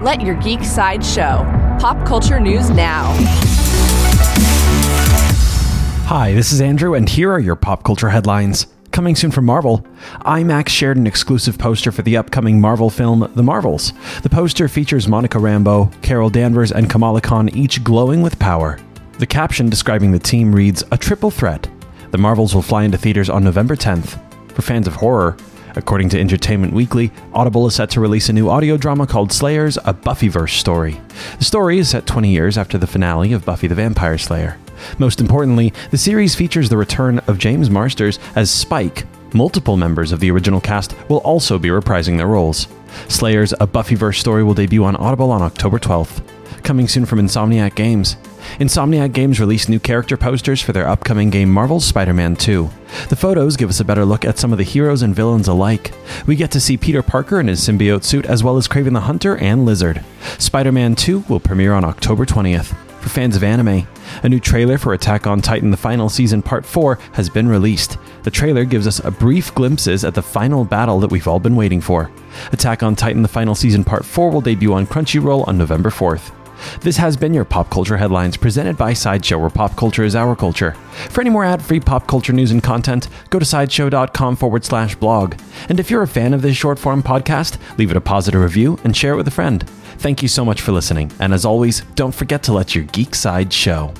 Let your geek side show. Pop culture news now. Hi, this is Andrew, and here are your pop culture headlines. Coming soon from Marvel, IMAX shared an exclusive poster for the upcoming Marvel film, The Marvels. The poster features Monica Rambeau, Carol Danvers, and Kamala Khan each glowing with power. The caption describing the team reads A triple threat. The Marvels will fly into theaters on November 10th. For fans of horror, According to Entertainment Weekly, Audible is set to release a new audio drama called Slayers, a Buffyverse story. The story is set 20 years after the finale of Buffy the Vampire Slayer. Most importantly, the series features the return of James Marsters as Spike. Multiple members of the original cast will also be reprising their roles. Slayers, a Buffyverse story will debut on Audible on October 12th. Coming soon from Insomniac Games. Insomniac Games released new character posters for their upcoming game Marvel's Spider Man 2. The photos give us a better look at some of the heroes and villains alike. We get to see Peter Parker in his symbiote suit, as well as Kraven the Hunter and Lizard. Spider Man 2 will premiere on October 20th. For fans of anime, a new trailer for Attack on Titan The Final Season Part 4 has been released. The trailer gives us a brief glimpses at the final battle that we've all been waiting for. Attack on Titan The Final Season Part 4 will debut on Crunchyroll on November 4th. This has been your Pop Culture Headlines presented by Sideshow, where pop culture is our culture. For any more ad free pop culture news and content, go to sideshow.com forward slash blog. And if you're a fan of this short form podcast, leave it a positive review and share it with a friend. Thank you so much for listening. And as always, don't forget to let your geek side show.